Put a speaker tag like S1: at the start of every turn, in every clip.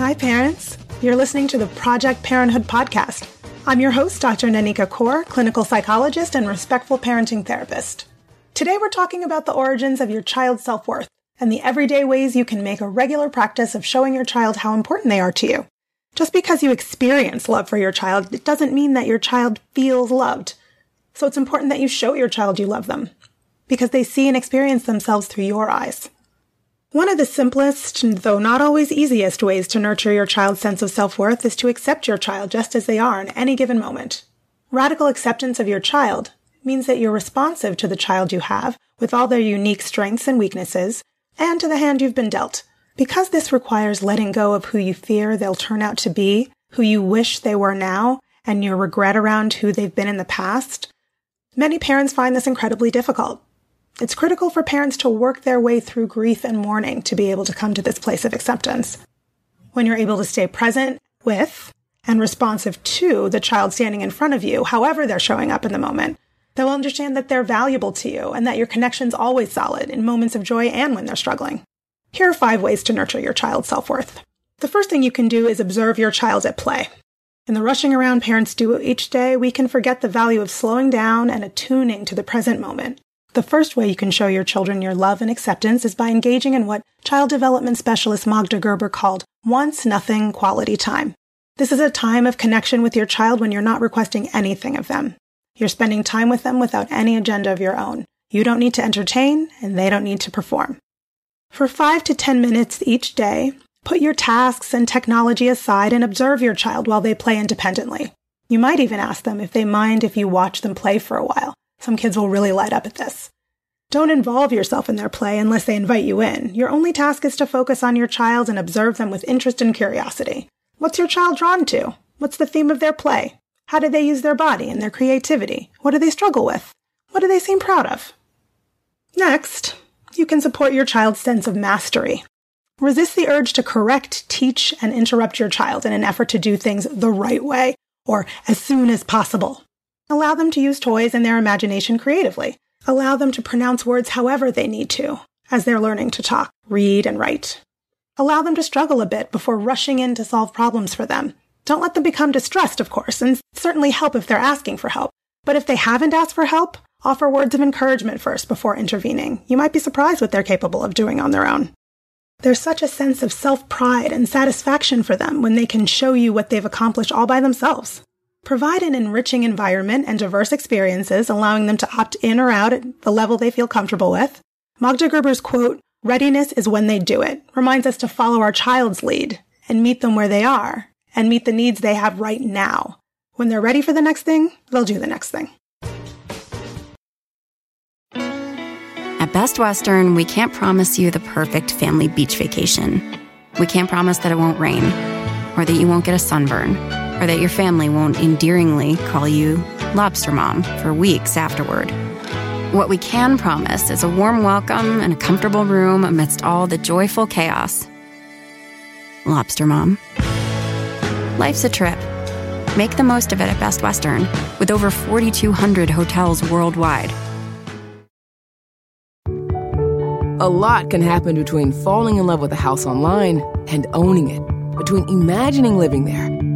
S1: Hi, parents. You're listening to the Project Parenthood podcast. I'm your host, Dr. Nanika Coor, clinical psychologist and respectful parenting therapist. Today, we're talking about the origins of your child's self worth and the everyday ways you can make a regular practice of showing your child how important they are to you. Just because you experience love for your child, it doesn't mean that your child feels loved. So it's important that you show your child you love them because they see and experience themselves through your eyes. One of the simplest, though not always easiest ways to nurture your child's sense of self-worth is to accept your child just as they are in any given moment. Radical acceptance of your child means that you're responsive to the child you have with all their unique strengths and weaknesses and to the hand you've been dealt. Because this requires letting go of who you fear they'll turn out to be, who you wish they were now, and your regret around who they've been in the past, many parents find this incredibly difficult. It's critical for parents to work their way through grief and mourning to be able to come to this place of acceptance. When you're able to stay present with and responsive to the child standing in front of you, however they're showing up in the moment, they'll understand that they're valuable to you and that your connection's always solid in moments of joy and when they're struggling. Here are five ways to nurture your child's self-worth. The first thing you can do is observe your child at play. In the rushing around parents do each day, we can forget the value of slowing down and attuning to the present moment. The first way you can show your children your love and acceptance is by engaging in what child development specialist Magda Gerber called wants nothing quality time. This is a time of connection with your child when you're not requesting anything of them. You're spending time with them without any agenda of your own. You don't need to entertain and they don't need to perform. For five to 10 minutes each day, put your tasks and technology aside and observe your child while they play independently. You might even ask them if they mind if you watch them play for a while. Some kids will really light up at this. Don't involve yourself in their play unless they invite you in. Your only task is to focus on your child and observe them with interest and curiosity. What's your child drawn to? What's the theme of their play? How do they use their body and their creativity? What do they struggle with? What do they seem proud of? Next, you can support your child's sense of mastery. Resist the urge to correct, teach, and interrupt your child in an effort to do things the right way or as soon as possible. Allow them to use toys and their imagination creatively. Allow them to pronounce words however they need to, as they're learning to talk, read, and write. Allow them to struggle a bit before rushing in to solve problems for them. Don't let them become distressed, of course, and certainly help if they're asking for help. But if they haven't asked for help, offer words of encouragement first before intervening. You might be surprised what they're capable of doing on their own. There's such a sense of self pride and satisfaction for them when they can show you what they've accomplished all by themselves. Provide an enriching environment and diverse experiences, allowing them to opt in or out at the level they feel comfortable with. Magda Gerber's quote, readiness is when they do it, reminds us to follow our child's lead and meet them where they are and meet the needs they have right now. When they're ready for the next thing, they'll do the next thing.
S2: At Best Western, we can't promise you the perfect family beach vacation. We can't promise that it won't rain or that you won't get a sunburn or that your family won't endearingly call you Lobster Mom for weeks afterward. What we can promise is a warm welcome and a comfortable room amidst all the joyful chaos. Lobster Mom. Life's a trip. Make the most of it at Best Western, with over 4,200 hotels worldwide.
S3: A lot can happen between falling in love with a house online and owning it, between imagining living there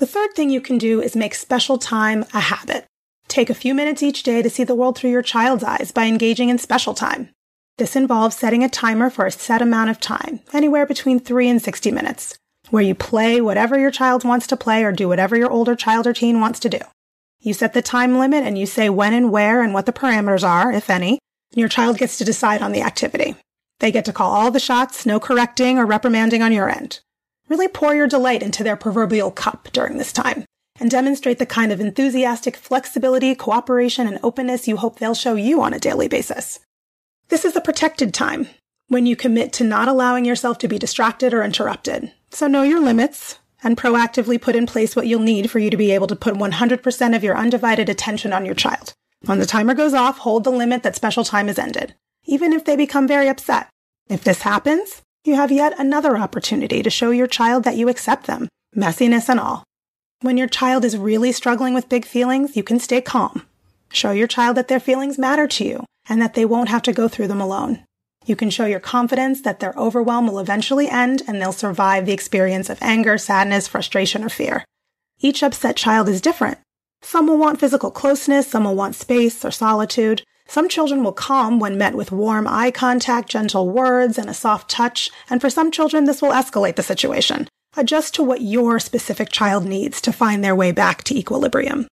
S1: The third thing you can do is make special time a habit. Take a few minutes each day to see the world through your child's eyes by engaging in special time. This involves setting a timer for a set amount of time, anywhere between 3 and 60 minutes, where you play whatever your child wants to play or do whatever your older child or teen wants to do. You set the time limit and you say when and where and what the parameters are, if any, and your child gets to decide on the activity. They get to call all the shots, no correcting or reprimanding on your end. Really pour your delight into their proverbial cup during this time and demonstrate the kind of enthusiastic flexibility, cooperation, and openness you hope they'll show you on a daily basis. This is the protected time when you commit to not allowing yourself to be distracted or interrupted. So know your limits and proactively put in place what you'll need for you to be able to put 100% of your undivided attention on your child. When the timer goes off, hold the limit that special time is ended, even if they become very upset. If this happens, you have yet another opportunity to show your child that you accept them, messiness and all. When your child is really struggling with big feelings, you can stay calm. Show your child that their feelings matter to you and that they won't have to go through them alone. You can show your confidence that their overwhelm will eventually end and they'll survive the experience of anger, sadness, frustration, or fear. Each upset child is different. Some will want physical closeness, some will want space or solitude, some children will calm when met with warm eye contact, gentle words, and a soft touch, and for some children, this will escalate the situation. Adjust to what your specific child needs to find their way back to equilibrium.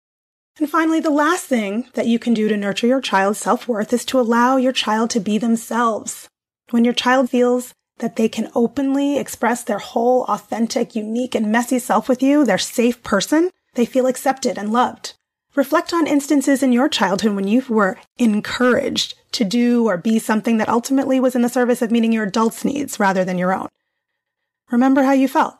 S1: And finally, the last thing that you can do to nurture your child's self-worth is to allow your child to be themselves. When your child feels that they can openly express their whole authentic, unique, and messy self with you, their safe person, they feel accepted and loved. Reflect on instances in your childhood when you were encouraged to do or be something that ultimately was in the service of meeting your adults' needs rather than your own. Remember how you felt.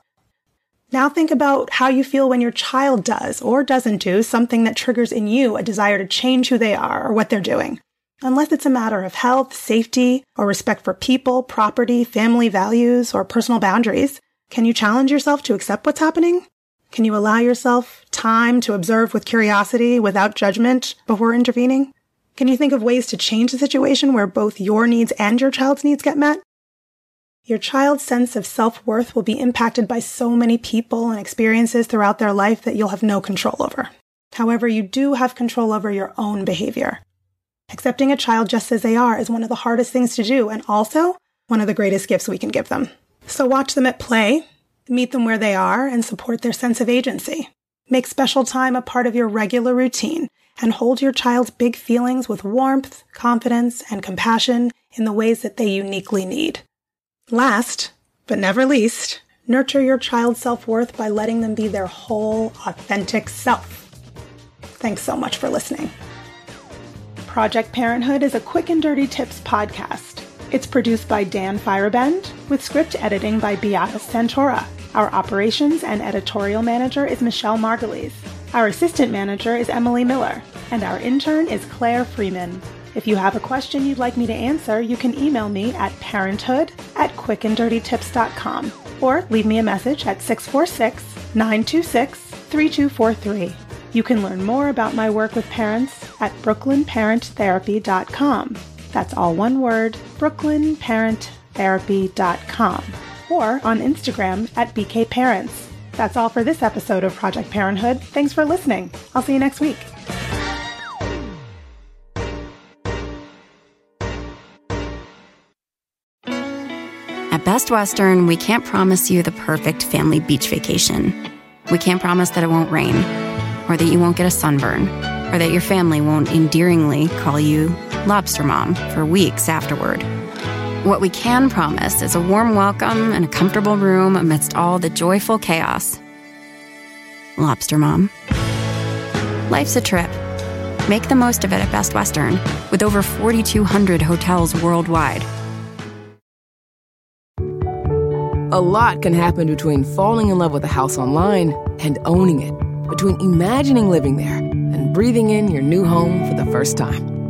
S1: Now think about how you feel when your child does or doesn't do something that triggers in you a desire to change who they are or what they're doing. Unless it's a matter of health, safety, or respect for people, property, family values, or personal boundaries, can you challenge yourself to accept what's happening? Can you allow yourself time to observe with curiosity without judgment before intervening? Can you think of ways to change the situation where both your needs and your child's needs get met? Your child's sense of self-worth will be impacted by so many people and experiences throughout their life that you'll have no control over. However, you do have control over your own behavior. Accepting a child just as they are is one of the hardest things to do and also one of the greatest gifts we can give them. So watch them at play Meet them where they are and support their sense of agency. Make special time a part of your regular routine and hold your child's big feelings with warmth, confidence, and compassion in the ways that they uniquely need. Last, but never least, nurture your child's self-worth by letting them be their whole, authentic self. Thanks so much for listening. Project Parenthood is a quick and dirty tips podcast. It's produced by Dan Feierabend with script editing by Beata Santora. Our operations and editorial manager is Michelle Margulies. Our assistant manager is Emily Miller. And our intern is Claire Freeman. If you have a question you'd like me to answer, you can email me at parenthood at quickanddirtytips.com or leave me a message at 646 926 3243. You can learn more about my work with parents at brooklynparenttherapy.com. That's all one word, brooklynparenttherapy.com or on Instagram at BK Parents. That's all for this episode of Project Parenthood. Thanks for listening. I'll see you next week.
S2: At Best Western, we can't promise you the perfect family beach vacation. We can't promise that it won't rain, or that you won't get a sunburn, or that your family won't endearingly call you Lobster Mom for weeks afterward. What we can promise is a warm welcome and a comfortable room amidst all the joyful chaos. Lobster Mom. Life's a trip. Make the most of it at Best Western, with over 4,200 hotels worldwide.
S3: A lot can happen between falling in love with a house online and owning it, between imagining living there and breathing in your new home for the first time.